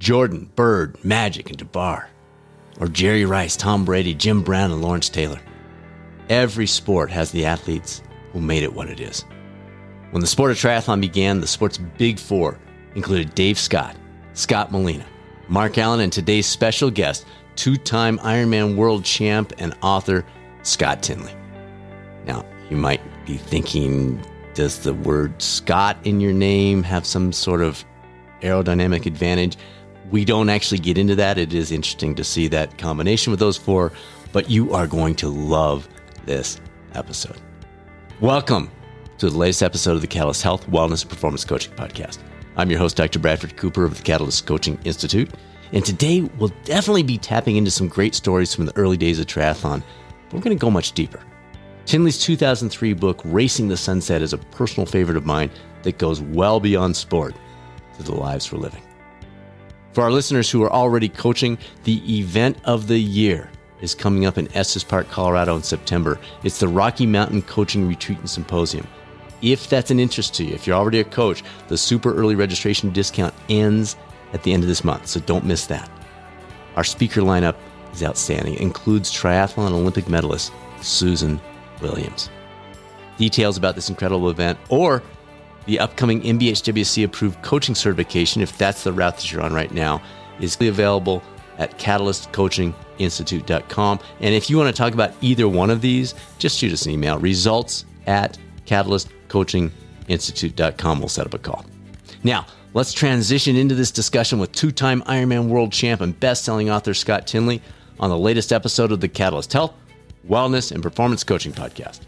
Jordan, Bird, Magic, and DeBar. Or Jerry Rice, Tom Brady, Jim Brown, and Lawrence Taylor. Every sport has the athletes who made it what it is. When the sport of triathlon began, the sport's big four included Dave Scott, Scott Molina, Mark Allen, and today's special guest, two time Ironman world champ and author Scott Tinley. Now, you might be thinking, does the word Scott in your name have some sort of aerodynamic advantage? We don't actually get into that. It is interesting to see that combination with those four, but you are going to love this episode. Welcome to the latest episode of the Catalyst Health, Wellness, and Performance Coaching Podcast. I'm your host, Dr. Bradford Cooper of the Catalyst Coaching Institute. And today we'll definitely be tapping into some great stories from the early days of triathlon, but we're going to go much deeper. Tinley's 2003 book, Racing the Sunset, is a personal favorite of mine that goes well beyond sport to the lives we're living. For our listeners who are already coaching, the event of the year is coming up in Estes Park, Colorado in September. It's the Rocky Mountain Coaching Retreat and Symposium. If that's an interest to you, if you're already a coach, the super early registration discount ends at the end of this month, so don't miss that. Our speaker lineup is outstanding. It includes triathlon Olympic medalist Susan Williams. Details about this incredible event or the upcoming NBHWC approved coaching certification, if that's the route that you're on right now, is available at catalystcoachinginstitute.com. And if you want to talk about either one of these, just shoot us an email results at catalystcoachinginstitute.com. We'll set up a call. Now, let's transition into this discussion with two time Ironman world champ and best selling author Scott Tinley on the latest episode of the Catalyst Health, Wellness, and Performance Coaching Podcast.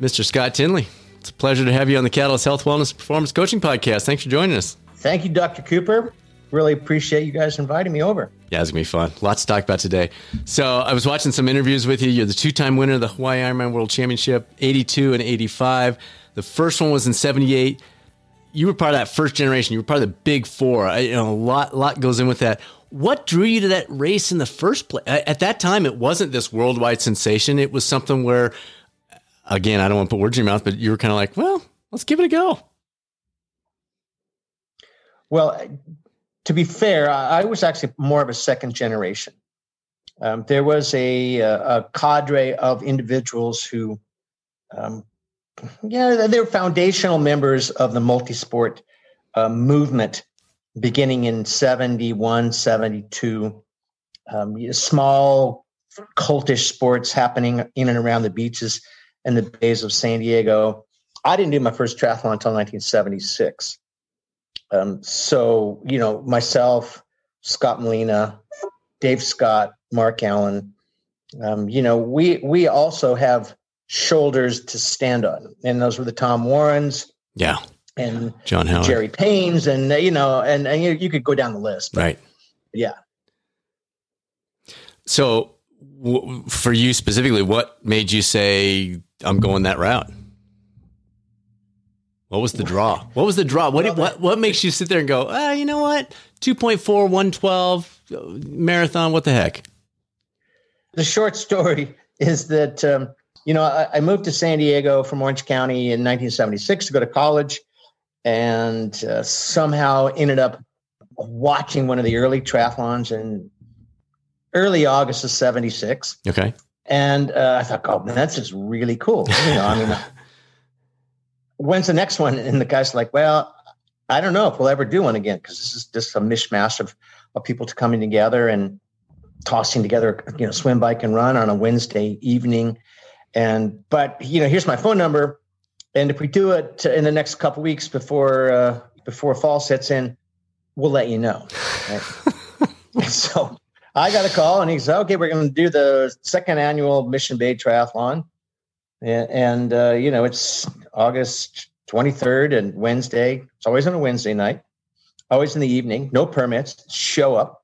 Mr. Scott Tinley, it's a pleasure to have you on the Catalyst Health, Wellness, Performance Coaching Podcast. Thanks for joining us. Thank you, Dr. Cooper. Really appreciate you guys inviting me over. Yeah, it's gonna be fun. Lots to talk about today. So I was watching some interviews with you. You're the two-time winner of the Hawaii Ironman World Championship, 82 and 85. The first one was in 78. You were part of that first generation. You were part of the big four. I, you know, a lot, lot goes in with that. What drew you to that race in the first place? At that time, it wasn't this worldwide sensation. It was something where, again, I don't want to put words in your mouth, but you were kind of like, well, let's give it a go. Well, to be fair, I was actually more of a second generation. Um, there was a, a, cadre of individuals who, um, yeah, they were foundational members of the multisport uh, movement beginning in 71, 72. Um, small cultish sports happening in and around the beaches and the bays of San Diego. I didn't do my first triathlon until 1976. Um, so, you know, myself, Scott Molina, Dave Scott, Mark Allen, um, you know, we we also have shoulders to stand on, and those were the Tom Warrens, yeah, and John Howard, Jerry Paynes, and you know, and and you, you could go down the list, right? Yeah. So, w- for you specifically, what made you say I'm going that route? What was the draw? What was the draw? What what what makes you sit there and go, ah, you know what? 2.4, 112 marathon, what the heck? The short story is that um, you know, I, I, moved to San Diego from Orange County in 1976 to go to college and uh, somehow ended up watching one of the early triathlons in early August of 76. Okay. And uh, I thought, oh, man, that's just really cool. You know, I mean, when's the next one? And the guy's like, well, I don't know if we'll ever do one again because this is just a mishmash of, of people coming together and tossing together, you know, swim, bike, and run on a Wednesday evening. And but you know, here's my phone number, and if we do it in the next couple weeks before uh, before fall sets in, we'll let you know. Right? so I got a call, and he said, "Okay, we're going to do the second annual Mission Bay Triathlon." and, and uh, you know it's August 23rd and Wednesday. It's always on a Wednesday night, always in the evening. No permits. Show up.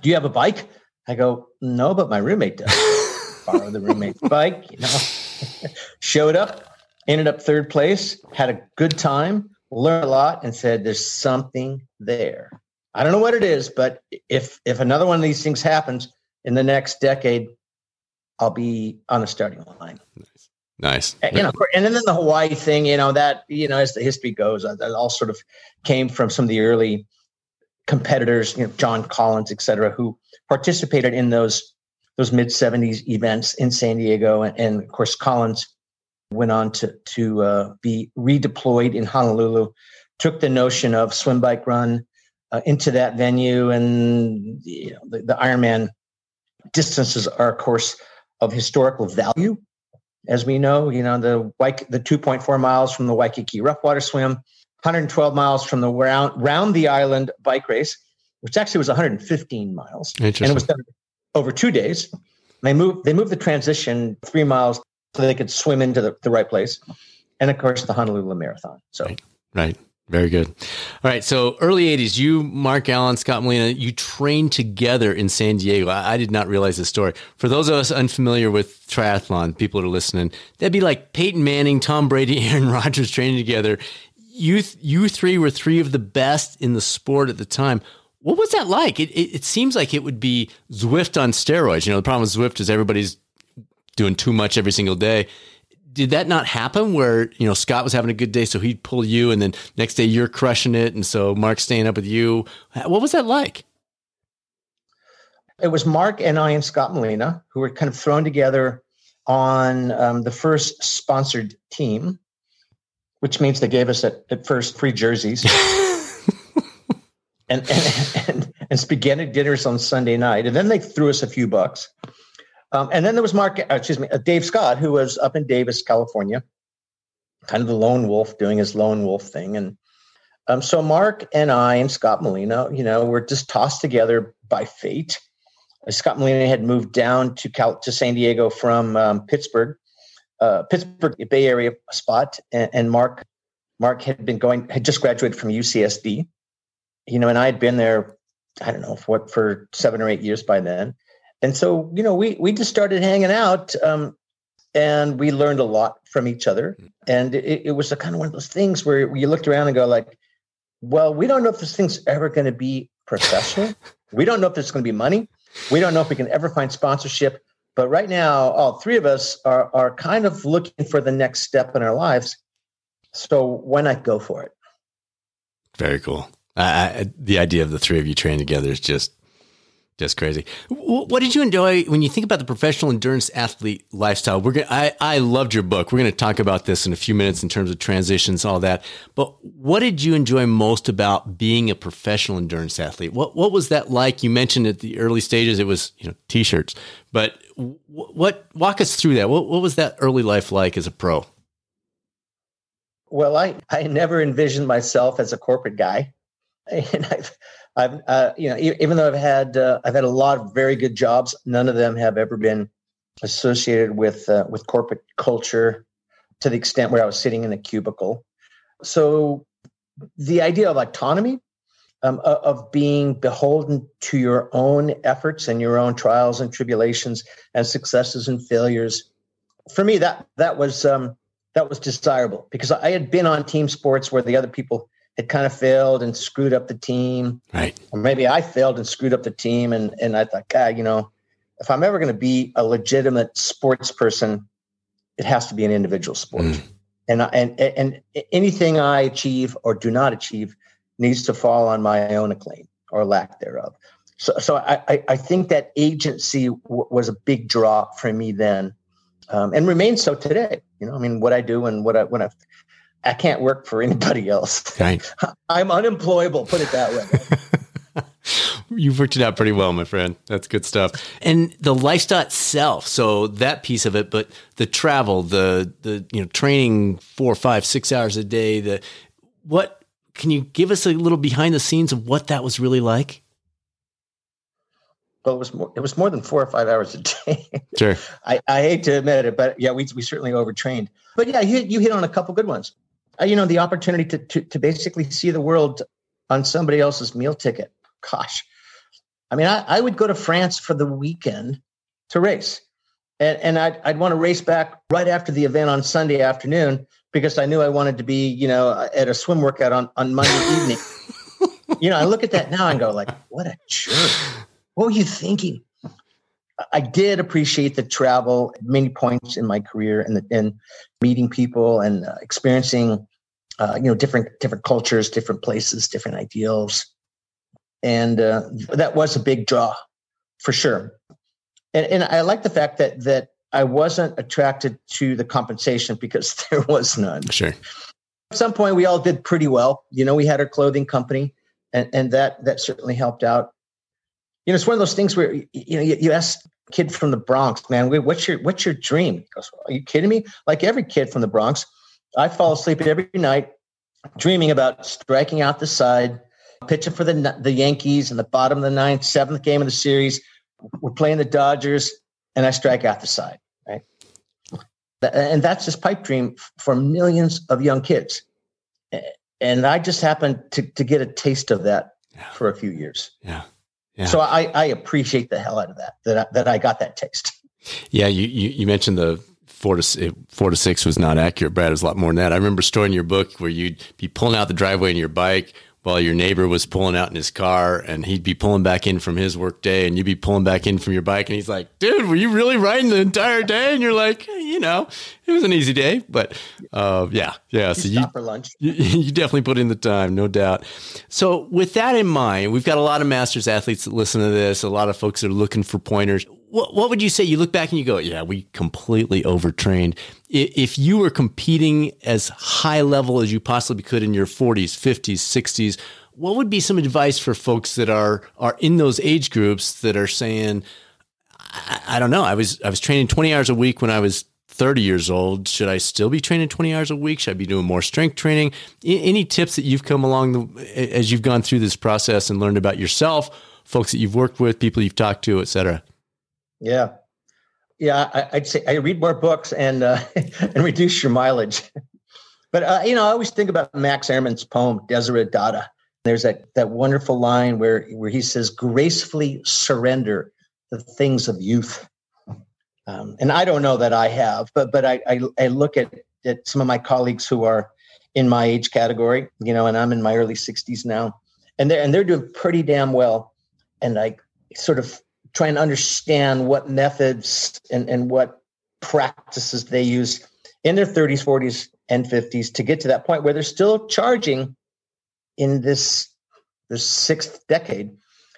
Do you have a bike? I go, no, but my roommate does. Borrow the roommate's bike. You know, showed up, ended up third place, had a good time, learned a lot, and said, "There's something there." I don't know what it is, but if if another one of these things happens in the next decade, I'll be on the starting line. Nice. And, you know, and then the Hawaii thing, you know, that, you know, as the history goes, uh, that all sort of came from some of the early competitors, you know, John Collins, et cetera, who participated in those those mid 70s events in San Diego. And, and, of course, Collins went on to, to uh, be redeployed in Honolulu, took the notion of swim, bike, run uh, into that venue. And you know, the, the Ironman distances are, of course, of historical value. As we know, you know, the, the 2.4 miles from the Waikiki rough water swim, 112 miles from the round, round the island bike race, which actually was 115 miles. And it was done over two days. They moved they moved the transition three miles so they could swim into the, the right place. And of course the Honolulu Marathon. So right. right. Very good. All right. So early 80s, you, Mark Allen, Scott Molina, you trained together in San Diego. I, I, did not realize this story. For those of us unfamiliar with triathlon, people that are listening, that'd be like Peyton Manning, Tom Brady, Aaron Rodgers training together. You, you three were three of the best in the sport at the time. What was that like? It, it, it seems like it would be Zwift on steroids. You know, the problem with Zwift is everybody's doing too much every single day. Did that not happen where, you know, Scott was having a good day, so he'd pull you, and then next day you're crushing it, and so Mark's staying up with you? What was that like? It was Mark and I and Scott Molina who were kind of thrown together on um, the first sponsored team, which means they gave us at, at first free jerseys. and, and, and, and spaghetti dinners on Sunday night. And then they threw us a few bucks. Um, and then there was Mark, uh, excuse me, uh, Dave Scott, who was up in Davis, California, kind of the lone wolf doing his lone wolf thing. And um, so Mark and I and Scott Molina, you know, were just tossed together by fate. Uh, Scott Molina had moved down to Cal- to San Diego from um, Pittsburgh, uh, Pittsburgh Bay Area spot, and, and Mark Mark had been going had just graduated from UCSD, you know, and I had been there, I don't know, for what, for seven or eight years by then. And so, you know, we, we just started hanging out um, and we learned a lot from each other. Mm. And it, it was a kind of one of those things where you looked around and go like, well, we don't know if this thing's ever going to be professional. we don't know if there's going to be money. We don't know if we can ever find sponsorship. But right now, all three of us are, are kind of looking for the next step in our lives. So why not go for it? Very cool. I, the idea of the three of you training together is just just crazy. What did you enjoy when you think about the professional endurance athlete lifestyle? We're gonna, I, I loved your book. We're going to talk about this in a few minutes in terms of transitions, all that. But what did you enjoy most about being a professional endurance athlete? What what was that like? You mentioned at the early stages it was you know t-shirts, but what walk us through that? What what was that early life like as a pro? Well, I I never envisioned myself as a corporate guy. and I've, I've, uh, you know, even though I've had, uh, I've had a lot of very good jobs, none of them have ever been associated with uh, with corporate culture to the extent where I was sitting in a cubicle. So, the idea of autonomy, um, of being beholden to your own efforts and your own trials and tribulations and successes and failures, for me that that was um, that was desirable because I had been on team sports where the other people had kind of failed and screwed up the team. Right. Or maybe I failed and screwed up the team. And, and I thought, God, you know, if I'm ever going to be a legitimate sports person, it has to be an individual sport. Mm. And, and, and anything I achieve or do not achieve needs to fall on my own acclaim or lack thereof. So, so I, I think that agency w- was a big draw for me then, um, and remains so today. You know, I mean, what I do and what I when I I can't work for anybody else. Right. I'm unemployable, put it that way. You've worked it out pretty well, my friend. That's good stuff. And the lifestyle itself, so that piece of it, but the travel, the the you know, training four, five, six hours a day, the what can you give us a little behind the scenes of what that was really like? Well, it was more, it was more than four or five hours a day. Sure. I, I hate to admit it, but yeah, we, we certainly overtrained. But yeah, you, you hit on a couple good ones uh, you know, the opportunity to, to, to basically see the world on somebody else's meal ticket. Gosh, I mean, I, I would go to France for the weekend to race. And, and I'd, I'd want to race back right after the event on Sunday afternoon because I knew I wanted to be, you know, at a swim workout on, on Monday evening. you know, I look at that now and go like, what a jerk. What were you thinking? I did appreciate the travel at many points in my career and, the, and meeting people and uh, experiencing uh, you know different different cultures different places different ideals and uh, that was a big draw for sure. And, and I like the fact that that I wasn't attracted to the compensation because there was none. Sure. At some point, we all did pretty well. You know, we had our clothing company, and, and that that certainly helped out. You know, it's one of those things where you know you, you ask kid from the Bronx, man, what's your what's your dream? He goes, Are you kidding me? Like every kid from the Bronx, I fall asleep every night dreaming about striking out the side, pitching for the the Yankees in the bottom of the ninth, seventh game of the series. We're playing the Dodgers, and I strike out the side. Right, and that's this pipe dream for millions of young kids. And I just happened to to get a taste of that yeah. for a few years. Yeah. Yeah. So I, I appreciate the hell out of that, that I, that I got that taste. Yeah. You, you, you mentioned the four to four to six was not accurate. Brad, it was a lot more than that. I remember storing your book where you'd be pulling out the driveway in your bike while your neighbor was pulling out in his car and he'd be pulling back in from his work day and you'd be pulling back in from your bike and he's like dude were you really riding the entire day and you're like you know it was an easy day but uh, yeah yeah so you, for lunch. You, you definitely put in the time no doubt so with that in mind we've got a lot of masters athletes that listen to this a lot of folks that are looking for pointers what, what would you say? You look back and you go, yeah, we completely overtrained. If you were competing as high level as you possibly could in your 40s, 50s, 60s, what would be some advice for folks that are are in those age groups that are saying, I, I don't know, I was I was training 20 hours a week when I was 30 years old. Should I still be training 20 hours a week? Should I be doing more strength training? Any tips that you've come along the, as you've gone through this process and learned about yourself, folks that you've worked with, people you've talked to, et cetera? Yeah, yeah. I, would say I read more books and uh, and reduce your mileage. but uh, you know, I always think about Max Ehrmann's poem "Desiderata." There's that that wonderful line where where he says, "Gracefully surrender the things of youth." Um, and I don't know that I have, but but I, I, I look at at some of my colleagues who are in my age category, you know, and I'm in my early 60s now, and they're and they're doing pretty damn well. And I sort of try and understand what methods and, and what practices they use in their 30s, 40s, and 50s to get to that point where they're still charging in this this sixth decade.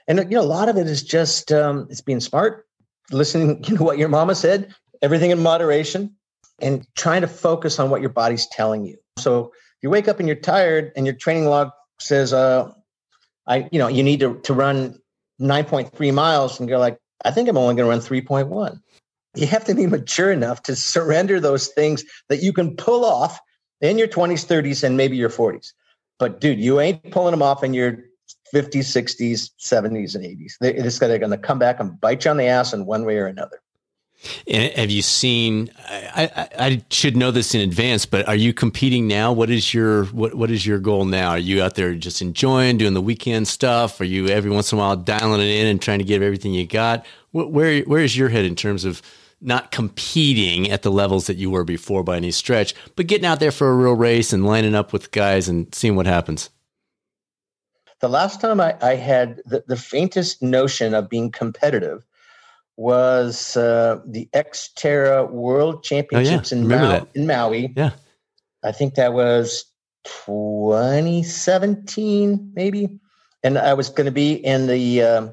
And you know, a lot of it is just um, it's being smart, listening know what your mama said, everything in moderation, and trying to focus on what your body's telling you. So you wake up and you're tired, and your training log says, uh, "I, you know, you need to to run 9.3 miles and you're like, I think I'm only going to run 3.1. You have to be mature enough to surrender those things that you can pull off in your 20s, 30s, and maybe your 40s. But dude, you ain't pulling them off in your 50s, 60s, 70s, and 80s. They, are just going to come back and bite you on the ass in one way or another. Have you seen? I, I, I, should know this in advance, but are you competing now? What is your what What is your goal now? Are you out there just enjoying doing the weekend stuff? Are you every once in a while dialing it in and trying to give everything you got? Where Where is your head in terms of not competing at the levels that you were before by any stretch, but getting out there for a real race and lining up with guys and seeing what happens? The last time I, I had the, the faintest notion of being competitive was uh, the Xterra World Championships oh, yeah. in, Maui, in Maui. Yeah. I think that was 2017, maybe. And I was going to be in the uh,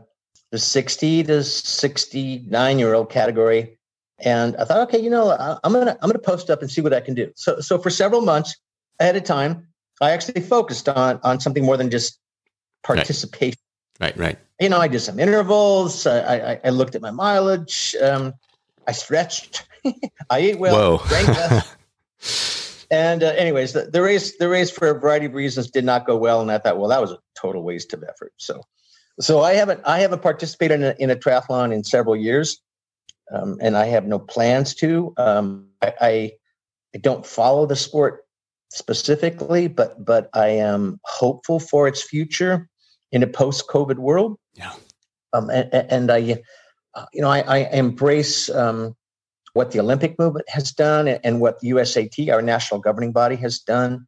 the 60 to 69 year old category. And I thought, okay, you know, I'm gonna I'm gonna post up and see what I can do. So so for several months ahead of time, I actually focused on on something more than just participation. Right, right. you know, I did some intervals. I, I, I looked at my mileage. Um, I stretched. I ate well. Whoa. and uh, anyways, the, the, race the race for a variety of reasons did not go well, and I thought, well, that was a total waste of effort. So, so I haven't I haven't participated in a, in a triathlon in several years, um, and I have no plans to. Um, I, I I don't follow the sport specifically, but but I am hopeful for its future in a post-COVID world. Yeah. Um, and, and I, uh, you know, I, I embrace um, what the Olympic movement has done and what USAT, our national governing body, has done.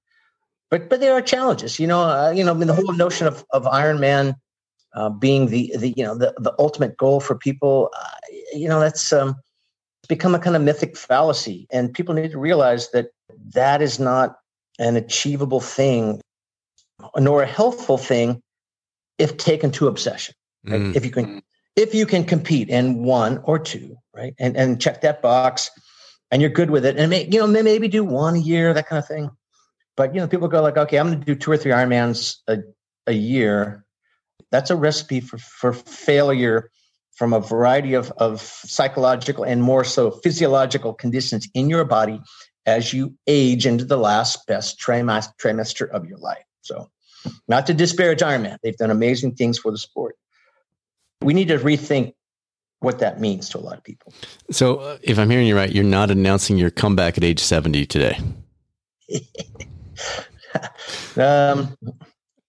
But but there are challenges. You know, uh, you know, I mean, the whole notion of of Ironman uh, being the the you know the the ultimate goal for people, uh, you know, that's um, become a kind of mythic fallacy, and people need to realize that that is not an achievable thing, nor a healthful thing if taken to obsession. Right? Mm. If you can, if you can compete in one or two, right, and and check that box, and you're good with it, and may, you know maybe do one a year, that kind of thing. But you know, people go like, okay, I'm going to do two or three Ironmans a a year. That's a recipe for for failure from a variety of, of psychological and more so physiological conditions in your body as you age into the last best trimester of your life. So, not to disparage Ironman, they've done amazing things for the sport. We need to rethink what that means to a lot of people. So, uh, if I'm hearing you right, you're not announcing your comeback at age 70 today. um,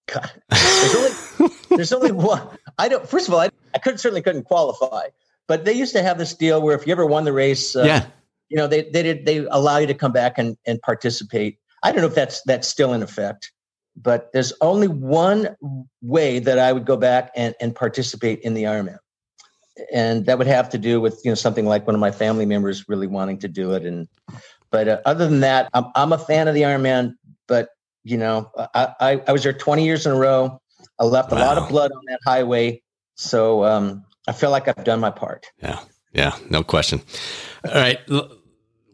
God, there's only, there's only one. I don't. First of all, I, I could certainly couldn't qualify, but they used to have this deal where if you ever won the race, uh, yeah, you know, they they did they allow you to come back and and participate. I don't know if that's that's still in effect, but there's only one way that I would go back and and participate in the Ironman, and that would have to do with you know something like one of my family members really wanting to do it. And but uh, other than that, I'm I'm a fan of the Ironman, but you know, I I, I was there 20 years in a row. I left wow. a lot of blood on that highway, so um, I feel like I've done my part. Yeah, yeah, no question. All right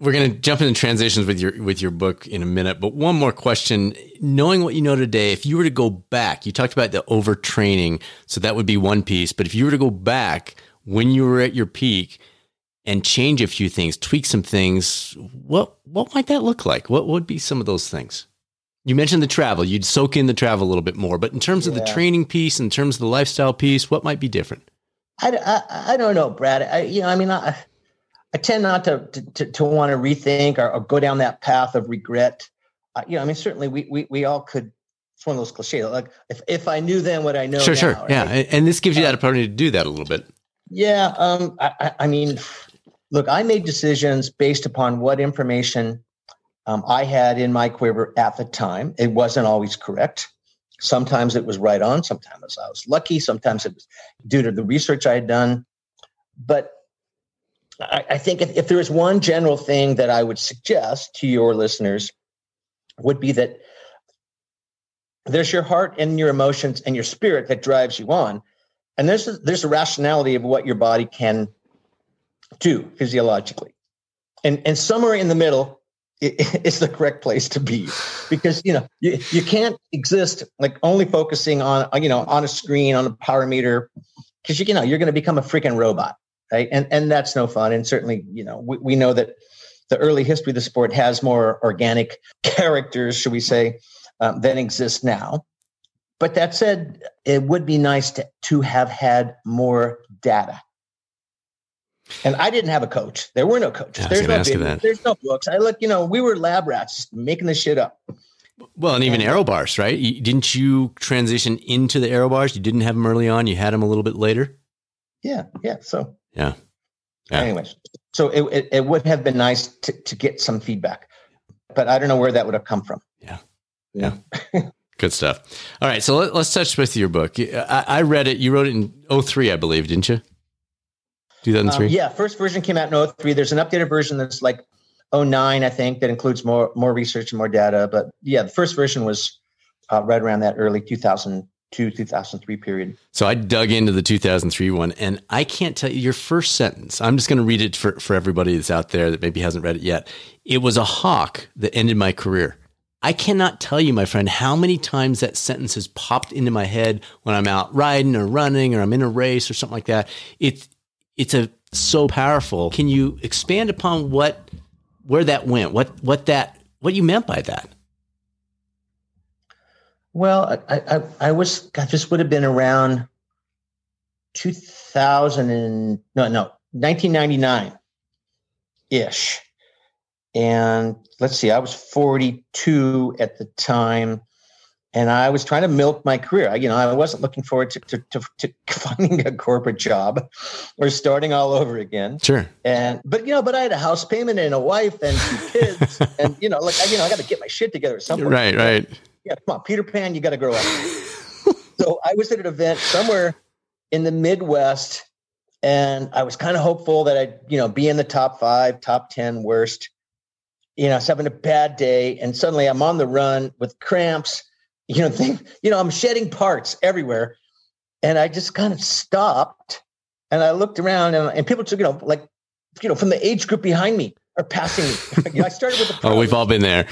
we're going to jump into transitions with your with your book in a minute, but one more question: knowing what you know today, if you were to go back, you talked about the overtraining, so that would be one piece. But if you were to go back when you were at your peak and change a few things, tweak some things, what what might that look like? What would be some of those things? You mentioned the travel; you'd soak in the travel a little bit more. But in terms yeah. of the training piece, in terms of the lifestyle piece, what might be different? I, I, I don't know, Brad. I, you know, I mean, I, I tend not to to, to want to rethink or, or, go down that path of regret. Uh, you know, I mean, certainly we we we all could. It's one of those cliches. Like if if I knew then what I know, sure, now, sure, right? yeah, and this gives you that uh, opportunity to do that a little bit. Yeah, um, I, I mean, look, I made decisions based upon what information um, I had in my quiver at the time. It wasn't always correct. Sometimes it was right on. Sometimes I was lucky. Sometimes it was due to the research I had done. But I, I think if, if there is one general thing that I would suggest to your listeners, would be that there's your heart and your emotions and your spirit that drives you on, and there's a, there's a rationality of what your body can do physiologically, and and somewhere in the middle is the correct place to be. Because you know you, you can't exist like only focusing on you know on a screen on a power meter. Because you, you know you're going to become a freaking robot right? And and that's no fun. And certainly, you know, we, we know that the early history of the sport has more organic characters, should we say, um, than exist now. But that said, it would be nice to, to have had more data. And I didn't have a coach. There were no coaches. Yeah, there's no there's no books. I look, you know, we were lab rats making this shit up. Well, and even arrow bars, right? Didn't you transition into the arrow bars? You didn't have them early on. You had them a little bit later. Yeah, yeah. So yeah. yeah. Anyways, so it, it, it, would have been nice to, to get some feedback, but I don't know where that would have come from. Yeah. Yeah. Good stuff. All right. So let, us touch with your book. I, I, read it. You wrote it in 03, I believe, didn't you? 2003? Um, yeah. First version came out in 03. There's an updated version that's like 09, I think, that includes more, more research and more data. But yeah, the first version was uh, right around that early 2000, 2003 period. So I dug into the 2003 one, and I can't tell you your first sentence. I'm just going to read it for, for everybody that's out there that maybe hasn't read it yet. It was a hawk that ended my career. I cannot tell you, my friend, how many times that sentence has popped into my head when I'm out riding or running or I'm in a race or something like that. It's it's a so powerful. Can you expand upon what where that went? What what that what you meant by that? Well, I, I, I was, God, this would have been around 2000 and, no, no, 1999 ish. And let's see, I was 42 at the time and I was trying to milk my career. I, you know, I wasn't looking forward to, to, to, to, finding a corporate job or starting all over again. Sure. And but you know, but I had a house payment and a wife and two kids, and you know, like I, you know, I got to get my shit together at Right, right yeah, come on, Peter Pan, you got to grow up. so I was at an event somewhere in the Midwest, and I was kind of hopeful that I'd, you know, be in the top five, top 10 worst. You know, I was having a bad day, and suddenly I'm on the run with cramps. You know, think, you know, I'm shedding parts everywhere. And I just kind of stopped and I looked around and, and people took, you know, like, you know, from the age group behind me are passing me. you know, I started with the Oh, we've all been there.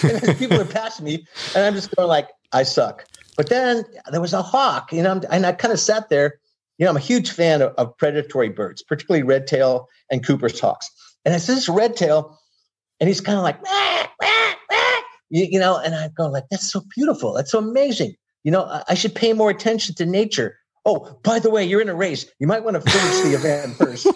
people are passing me and I'm just going like, I suck. But then there was a hawk, you know, and I kind of sat there. You know, I'm a huge fan of, of predatory birds, particularly red tail and Cooper's hawks. And I said, this red tail, and he's kind of like, wah, wah, wah. You, you, know, and I go like, that's so beautiful. That's so amazing. You know, I, I should pay more attention to nature. Oh, by the way, you're in a race. You might want to finish the event first.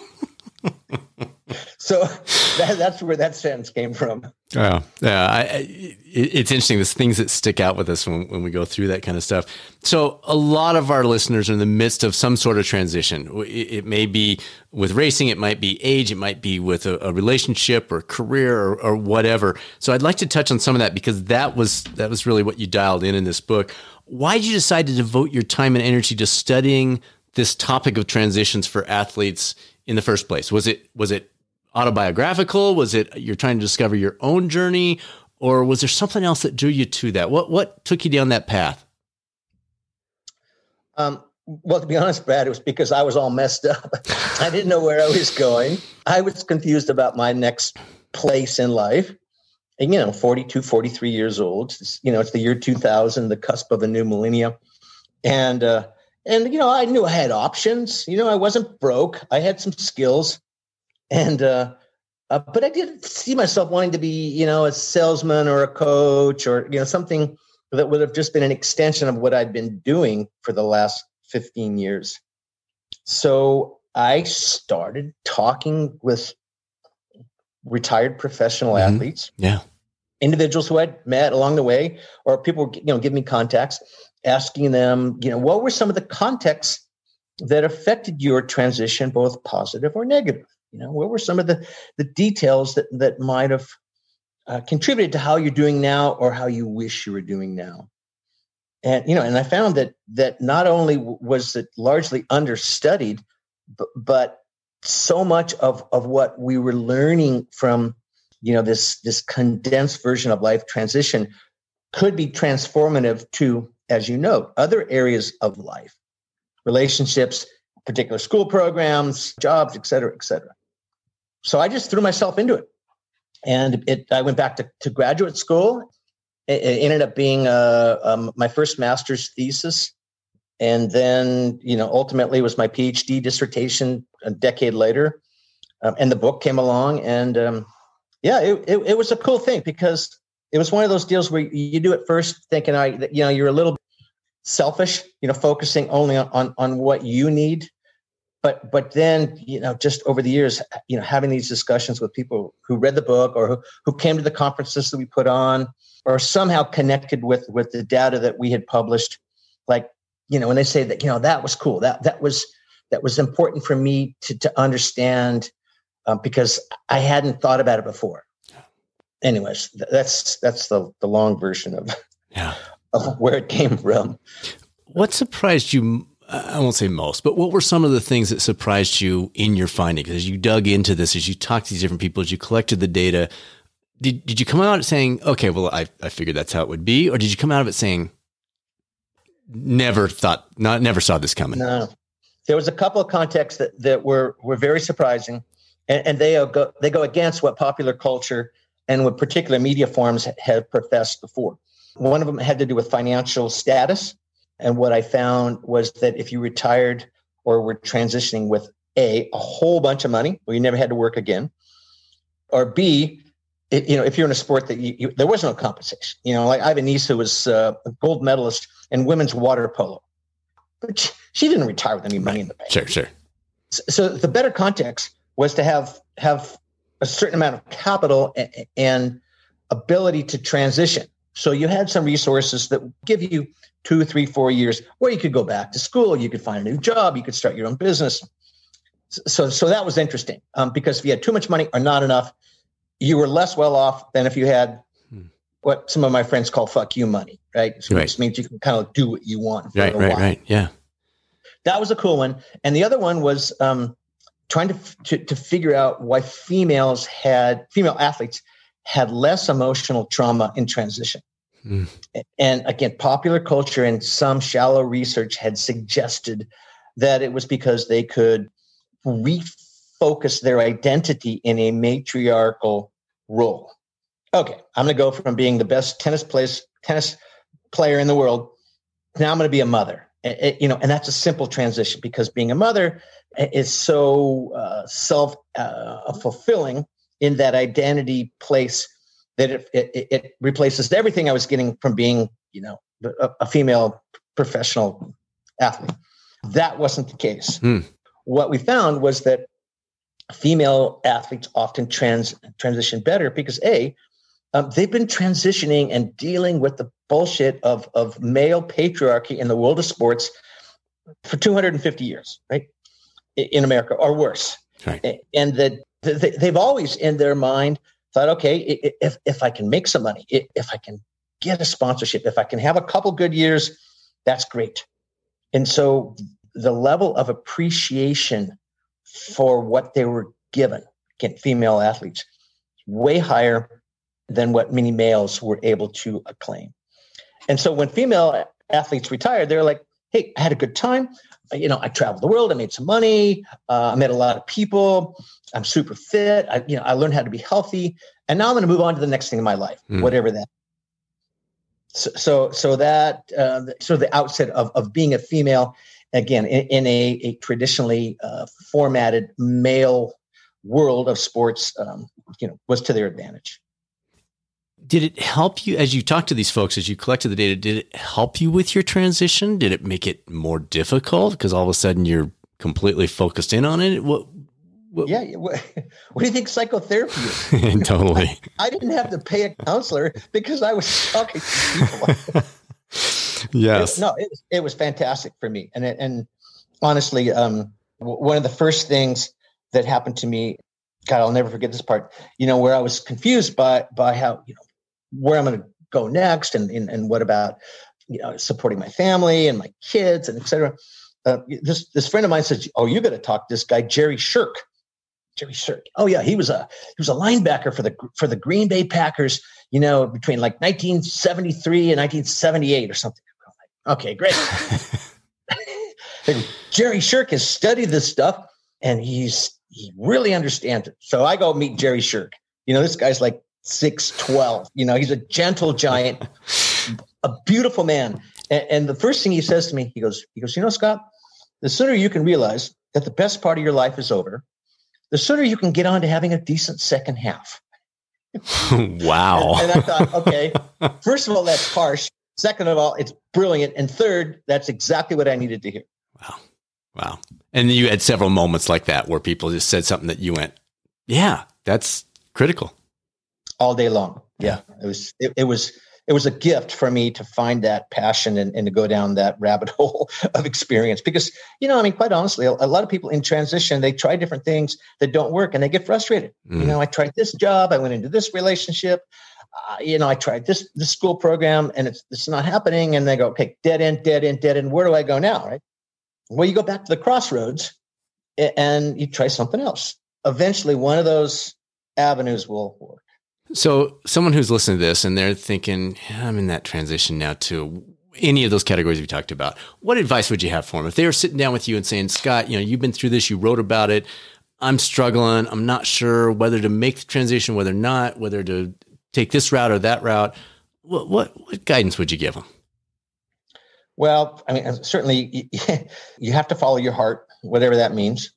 So that, that's where that sentence came from. Yeah, yeah. I, it, it's interesting. There's things that stick out with us when, when we go through that kind of stuff. So a lot of our listeners are in the midst of some sort of transition. It, it may be with racing, it might be age, it might be with a, a relationship or career or, or whatever. So I'd like to touch on some of that because that was that was really what you dialed in in this book. Why did you decide to devote your time and energy to studying this topic of transitions for athletes in the first place? Was it was it autobiographical? Was it you're trying to discover your own journey, or was there something else that drew you to that? What what took you down that path? Um, well, to be honest, Brad, it was because I was all messed up. I didn't know where I was going. I was confused about my next place in life. And, you know, 42, 43 years old. It's, you know, it's the year 2000, the cusp of a new millennia. And, uh, and, you know, I knew I had options. You know, I wasn't broke. I had some skills and uh, uh, but I didn't see myself wanting to be, you know, a salesman or a coach or you know something that would have just been an extension of what I'd been doing for the last 15 years. So I started talking with retired professional mm-hmm. athletes. Yeah. Individuals who I'd met along the way, or people, you know, give me contacts, asking them, you know, what were some of the contexts that affected your transition, both positive or negative? You know, what were some of the the details that that might have uh, contributed to how you're doing now or how you wish you were doing now? And you know, and I found that that not only was it largely understudied, but, but so much of of what we were learning from you know this this condensed version of life transition could be transformative to as you know other areas of life relationships particular school programs jobs et cetera et cetera so I just threw myself into it. And it, I went back to, to graduate school. It, it ended up being uh, um, my first master's thesis. And then, you know, ultimately was my PhD dissertation a decade later. Um, and the book came along. And um, yeah, it, it, it, was a cool thing because it was one of those deals where you do it first thinking, I, you know, you're a little selfish, you know, focusing only on, on, on what you need but but then you know just over the years you know having these discussions with people who read the book or who, who came to the conferences that we put on or somehow connected with with the data that we had published like you know when they say that you know that was cool that that was that was important for me to to understand um, because i hadn't thought about it before. Anyways that's that's the the long version of yeah. of where it came from. What surprised you I won't say most, but what were some of the things that surprised you in your findings as you dug into this, as you talked to these different people, as you collected the data? Did, did you come out saying, okay, well, I, I figured that's how it would be? Or did you come out of it saying, never thought, not, never saw this coming? No. There was a couple of contexts that, that were, were very surprising, and, and they, go, they go against what popular culture and what particular media forms have professed before. One of them had to do with financial status and what I found was that if you retired or were transitioning with A, a whole bunch of money, or you never had to work again, or B, it, you know, if you're in a sport that you, you, there was no compensation, you know, like I have a niece who was uh, a gold medalist in women's water polo, but she, she didn't retire with any money in the bank. Sure, sure. So, so the better context was to have have a certain amount of capital and, and ability to transition. So you had some resources that give you two, three, four years where you could go back to school, you could find a new job, you could start your own business. So, so that was interesting um, because if you had too much money or not enough, you were less well off than if you had hmm. what some of my friends call "fuck you" money, right? So right. Which means you can kind of do what you want. right, right, while. right. Yeah, that was a cool one. And the other one was um, trying to, to to figure out why females had female athletes had less emotional trauma in transition. Mm. And again, popular culture and some shallow research had suggested that it was because they could refocus their identity in a matriarchal role. Okay, I'm going to go from being the best tennis place tennis player in the world. Now I'm going to be a mother. It, you know, and that's a simple transition because being a mother is so uh, self uh, fulfilling in that identity place that it, it, it, replaces everything I was getting from being, you know, a, a female professional athlete. That wasn't the case. Hmm. What we found was that female athletes often trans transition better because a um, they've been transitioning and dealing with the bullshit of of male patriarchy in the world of sports for 250 years, right? In America or worse, right. and that they've always in their mind thought, okay, if if I can make some money, if I can get a sponsorship, if I can have a couple good years, that's great. And so the level of appreciation for what they were given, again, female athletes, way higher than what many males were able to acclaim. And so when female athletes retired, they're like, hey, I had a good time. You know, I traveled the world. I made some money. Uh, I met a lot of people. I'm super fit. I, you know, I learned how to be healthy. And now I'm going to move on to the next thing in my life, mm. whatever that. So, so, so that uh, sort of the outset of, of being a female, again, in, in a, a, traditionally uh, formatted male world of sports, um, you know, was to their advantage did it help you as you talked to these folks as you collected the data did it help you with your transition? Did it make it more difficult? Because all of a sudden you're completely focused in on it? What, what? Yeah what, what, do you think psychotherapy is? Totally. I, I, didn't have to pay a counselor because i was talking to people. Yes. It, no it, it was fantastic for me. And and honestly um, one of the first things that happened to me God, I'll never forget this part. You know, where I was confused by by how you know where I'm going to go next, and, and and what about you know supporting my family and my kids and etc. Uh, this this friend of mine says, "Oh, you got to talk to this guy Jerry Sherk." Jerry Sherk. Oh yeah, he was a he was a linebacker for the for the Green Bay Packers. You know, between like 1973 and 1978 or something. Okay, great. Jerry Sherk has studied this stuff, and he's he really understands it. So I go meet Jerry Sherk. You know, this guy's like 6'12. You know, he's a gentle giant, a beautiful man. And, and, the first thing he says to me, he goes, he goes, you know, Scott, the sooner you can realize that the best part of your life is over, the sooner you can get on to having a decent second half. wow. and, and I thought, okay, first of all, that's harsh. Second of all, it's brilliant. And third, that's exactly what I needed to hear. Wow. Wow. And you had several moments like that where people just said something that you went, yeah, that's critical all day long. Yeah, it was it, it was it was a gift for me to find that passion and, and to go down that rabbit hole of experience. Because you know i mean quite honestly a, a, lot of people in transition they try different things that don't work and they get frustrated. Mm. you know i tried this job i went into this relationship uh, you know i tried this this school program and it's it's not happening. And they go okay dead end dead end dead end. Where do i go now right? Well you go back to the crossroads and you try something else. Eventually one of those avenues will work so, someone who's listening to this and they're thinking, yeah, I'm in that transition now to any of those categories we talked about. What advice would you have for them if they were sitting down with you and saying, Scott, you know, you've been through this, you wrote about it. I'm struggling. I'm not sure whether to make the transition, whether not, whether to take this route or that route. What what, what guidance would you give them? Well, I mean, certainly you have to follow your heart, whatever that means.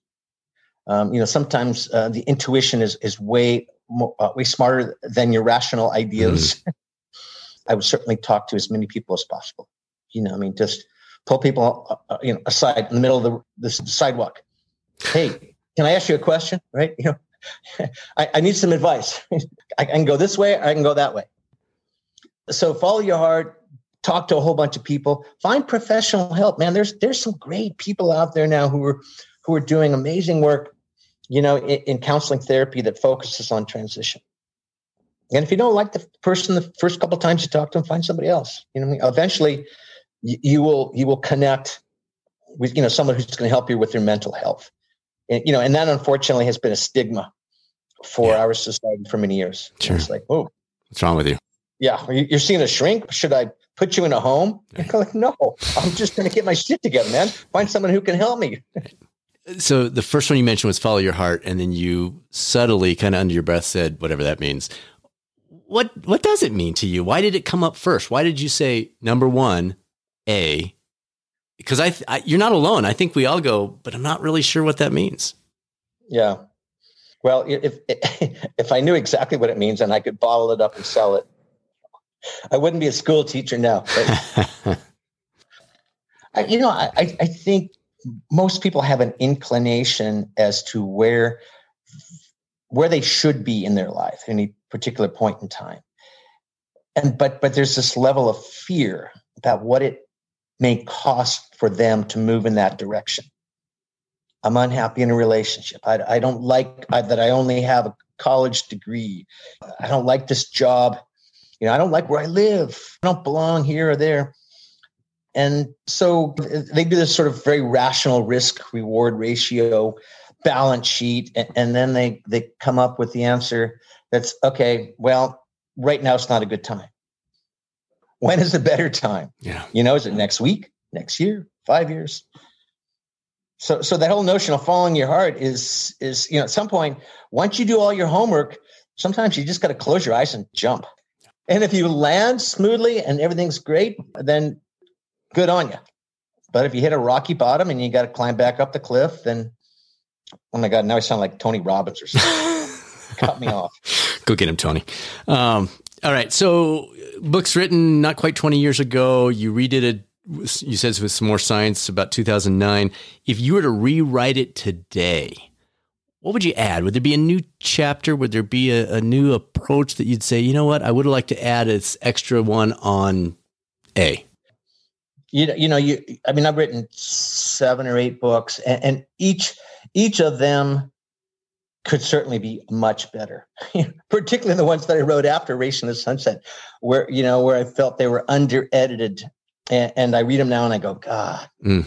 Um, you know, sometimes uh, the intuition is is way uh, way smarter than your rational ideas. Mm. I would certainly talk to as many people as possible. You know, I mean, just pull people, uh, uh you know, aside in the middle of the, the sidewalk. Hey, can I ask you a question? Right? You know, I, I need some advice. I can go this way, I can go that way. So follow your heart. Talk to a whole bunch of people. Find professional help, man. There's there's some great people out there now who are who are doing amazing work you know, in, in, counseling therapy that focuses on transition. And if you don't like the person the first couple times you talk to them, find somebody else. You know, eventually you, you will you will connect with you know someone who's going to help you with your mental health. And you know, and that unfortunately has been a stigma for yeah. our society for many years. Sure. It's like, oh, what's wrong with you? yeah, you're seeing a shrink. Should I put you in a home? I'm like, no, I'm just going to get my shit together, man. Find someone who can help me. so the first one you mentioned was follow your heart, and then you subtly, kind of under your breath, said whatever that means. What what does it mean to you? Why did it come up first? Why did you say number one, A? Because I, I you're not alone. I think we all go, but I'm not really sure what that means. Yeah. Well, if if I knew exactly what it means and I could bottle it up and sell it, I wouldn't be a school teacher now. I, you know, I, I think most people have an inclination as to where where they should be in their life at any particular point in time. And but but there's this level of fear about what it may cost for them to move in that direction. I'm unhappy in a relationship. I, I don't like I, that I only have a college degree. I don't like this job. You know, I don't like where I live. I don't belong here or there. And so they do this sort of very rational risk reward ratio balance sheet. And, then they, they come up with the answer that's okay, well, right now it's not a good time. When is a better time? Yeah. You know, is it next week, next year, five years? So, so that whole notion of following your heart is, is, you know, at some point, once you do all your homework, sometimes you just got to close your eyes and jump. And if you land smoothly and everything's great, then good on you. But if you hit a rocky bottom and you got to climb back up the cliff, then oh my god, now I sound like Tony Robbins or something. Cut me off. Go get him, Tony. Um, all right, so books written not quite twenty years ago. You redid it. You said with some more science about 2009. If you were to rewrite it today, what would you add? Would there be a new chapter? Would there be a, a new approach that you'd say, you know what, I would like to add this extra one on A? You know, you know, you. I mean, I've written seven or eight books, and, and each each of them could certainly be much better. Particularly the ones that I wrote after Racing the Sunset, where you know where I felt they were under edited, and, and, I read them now and I go, God, mm.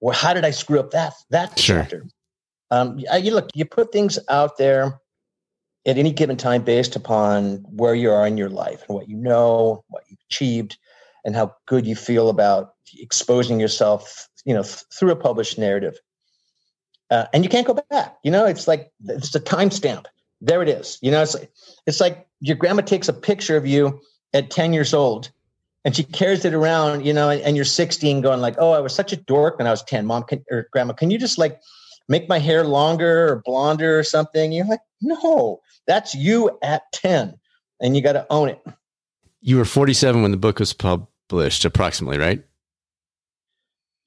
well, how did I screw up that that sure. chapter? Um, you look, you put things out there at any given time based upon where you are in your life and what you know, what you've achieved, and how good you feel about exposing yourself, you know, th- through a published narrative. Uh, and you can't go back. You know, it's like it's a timestamp. There it is. You know, it's like, it's like your grandma takes a picture of you at 10 years old and she carries it around, you know, and, and you're 16 going like, oh, I was such a dork when I was 10. Mom can, or grandma, can you just like make my hair longer or blonder or something. You're like, no, that's you at 10 and you got to own it. You were 47 when the book was published, approximately, right?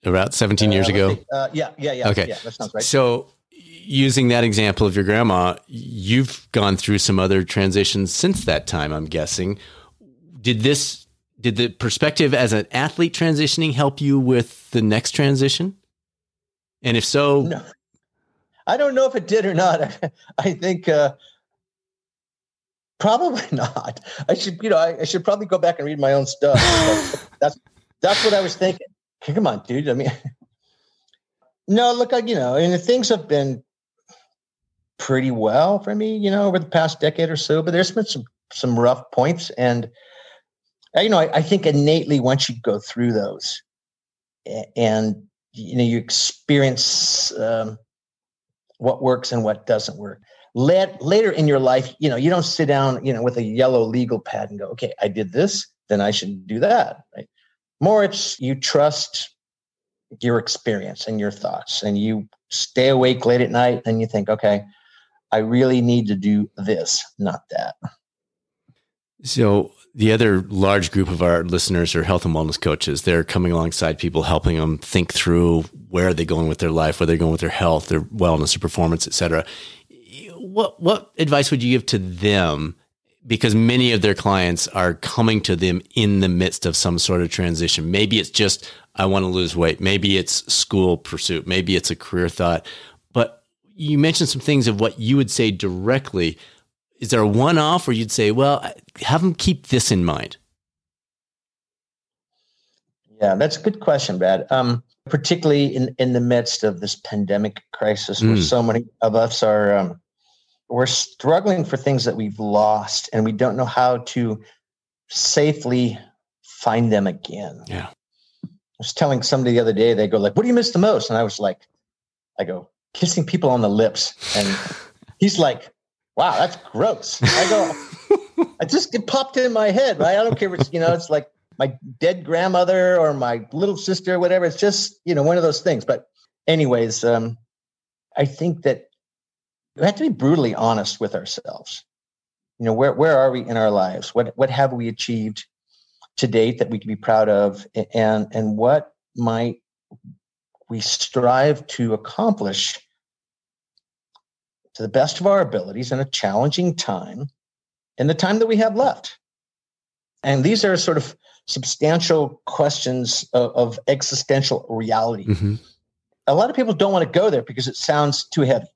About 17 uh, years ago? Uh, yeah, yeah, yeah. Okay. Yeah, that sounds right. So, using that example of your grandma, you've gone through some other transitions since that time, I'm guessing. Did this, did the perspective as an athlete transitioning help you with the next transition? And if so, no. I don't know if it did or not. I, I think uh, probably not. I should, you know, I, I, should probably go back and read my own stuff. that's that's what I was thinking. Come on, dude. I mean, no, look, I, you know, mean, things have been pretty well for me, you know, over the past decade or so. But there's been some some rough points, and you know, I, I think innately once you go through those, and you know, you experience. Um, what works and what doesn't work. Let, later in your life, you know, you don't sit down, you know, with a yellow legal pad and go, okay, I did this, then I should do that. Right? More, it's you trust your experience and your thoughts, and you stay awake late at night and you think, okay, I really need to do this, not that. So the other large group of our listeners are health and wellness coaches. They're coming alongside people, helping them think through where are they going with their life, where they're going with their health, their wellness, their performance, et cetera. What what advice would you give to them? Because many of their clients are coming to them in the midst of some sort of transition. Maybe it's just I want to lose weight. Maybe it's school pursuit. Maybe it's a career thought. But you mentioned some things of what you would say directly is there a one off where you'd say, well, have them keep this in mind? Yeah, that's a good question, Brad. Um, particularly in, in the midst of this pandemic crisis, mm. where so many of us are um, we're struggling for things that we've lost, and we don't know how to safely find them again. Yeah. I was telling somebody the other day, they go like, "What do you miss the most?" And I was like, "I go kissing people on the lips," and he's like, "Wow, that's gross." I go, "I just it popped in my head. Right? I don't care if it's you know, it's like my dead grandmother or my little sister, whatever. It's just you know one of those things." But anyways, um, I think that we have to be brutally honest with ourselves. You know, where where are we in our lives? What what have we achieved to date that we can be proud of, and and what might we strive to accomplish to the best of our abilities in a challenging time, in the time that we have left. And these are sort of substantial questions of, of existential reality. Mm-hmm. A lot of people don't want to go there because it sounds too heavy.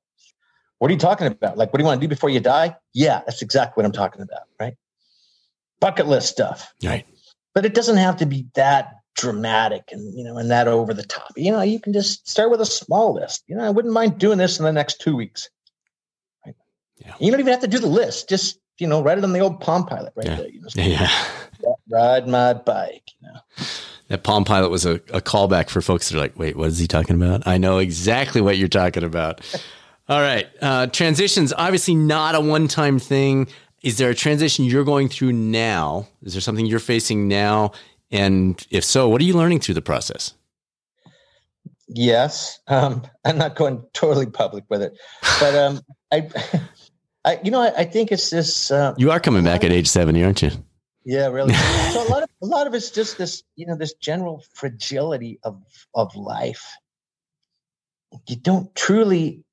What are you talking about? Like, what do you want to do before you die? Yeah, that's exactly what I'm talking about, right? Bucket list stuff. Right. But it doesn't have to be that dramatic and you know and that over the top. You know, you can just start with a small list. You know, I wouldn't mind doing this in the next two weeks. Right. Yeah. You don't even have to do the list. Just you know, write it on the old Palm Pilot right Yeah. there. You know, Yeah. ride my bike. You know. That Palm Pilot was a, a callback for folks that are like, wait, what is he talking about? I know exactly what you're talking about. All right. Uh, transitions, obviously not a one time thing. Is there a transition you're going through now? Is there something you're facing now? And if so, what are you learning through the process? Yes, um, I'm not going totally public with it, but um, I, I, you know, I, I think it's this. Uh, You are coming back at age 70, aren't you? Yeah, really. so a lot of a lot of it's just this, you know, this general fragility of of life. You don't truly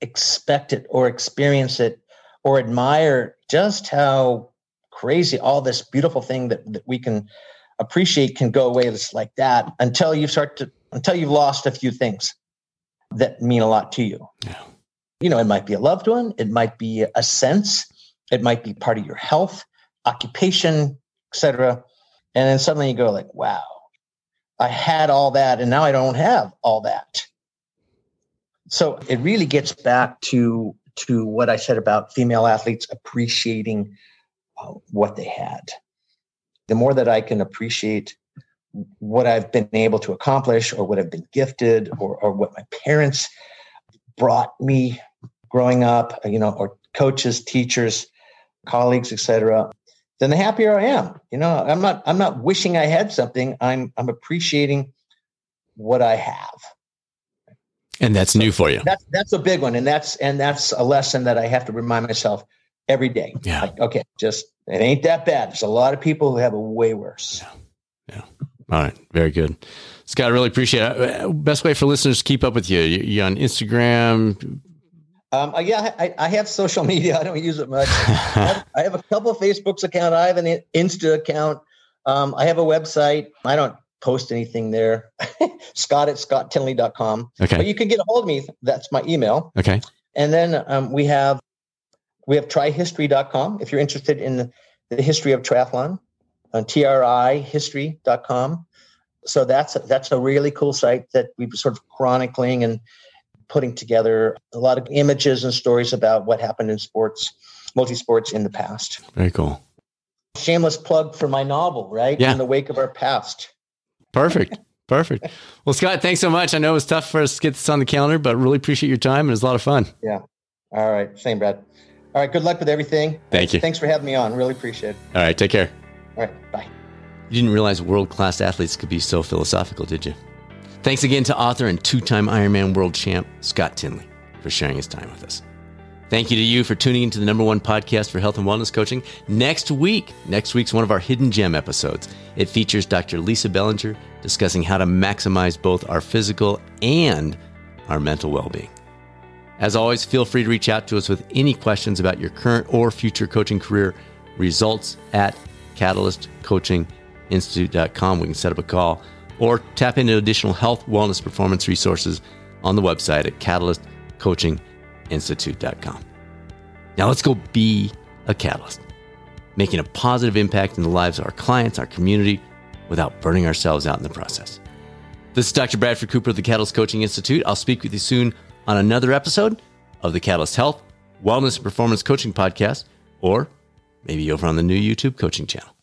expect it or experience it or admire just how crazy all this beautiful thing that, that we can appreciate can go away just like that until you start to until you've lost a few things that mean a lot to you. Yeah. You know, it might be a loved one, it might be a sense, it might be part of your health, occupation, etc. And then suddenly you go like, wow, I had all that and now I don't have all that. So it really gets back to to what I said about female athletes appreciating uh, what they had. The more that I can appreciate what I've been able to accomplish or what I've been gifted or, or what my parents brought me growing up, you know, or coaches, teachers, colleagues, etc., then the happier I am. You know, I'm not I'm not wishing I had something. I'm I'm appreciating what I have. And that's new for you. That's that's a big one, and that's and that's a lesson that I have to remind myself every day. Yeah. Like, okay, just it ain't that bad. There's a lot of people who have it way worse. Yeah. All right. Very good. Scott, I really appreciate it. Uh, Best way for listeners to keep up with you, you, on Instagram. Um, uh, yeah, I, I have social media. I don't use it much. I, have, I have a couple of Facebooks account. I have an Insta account. Um, I have a website. I don't post anything there. Scott at scotttinley.com. Okay. But you can get a hold of me. That's my email. Okay. And then um, we have we have trihistory.com if you're interested in the, the history of triathlon on trihistory.com. So that's that's a really cool site that we've sort of chronicling and putting together a lot of images and stories about what happened in sports, multi-sports in the past. Very cool. Shameless plug for my novel, right? Yeah. In the wake of our past. Perfect. Perfect. Well, Scott, thanks so much. I know it was tough for us to get this on the calendar, but really appreciate your time. and It was a lot of fun. Yeah. All right, same, Brad. All right, good luck with everything. Thank you. Thanks for having me on. Really appreciate it. All right. Take care. All right, bye. You didn't realize world class athletes could be so philosophical, did you? Thanks again to author and two time Ironman world champ, Scott Tinley, for sharing his time with us. Thank you to you for tuning into the number one podcast for health and wellness coaching. Next week, next week's one of our hidden gem episodes. It features Dr. Lisa Bellinger discussing how to maximize both our physical and our mental well being. As always, feel free to reach out to us with any questions about your current or future coaching career. Results at catalystcoachinginstitute.com. We can set up a call or tap into additional health, wellness, performance resources on the website at catalystcoachinginstitute.com. Now let's go be a catalyst, making a positive impact in the lives of our clients, our community, without burning ourselves out in the process. This is Dr. Bradford Cooper of the Catalyst Coaching Institute. I'll speak with you soon on another episode of the Catalyst Health, Wellness, and Performance Coaching Podcast, or maybe over on the new YouTube coaching channel.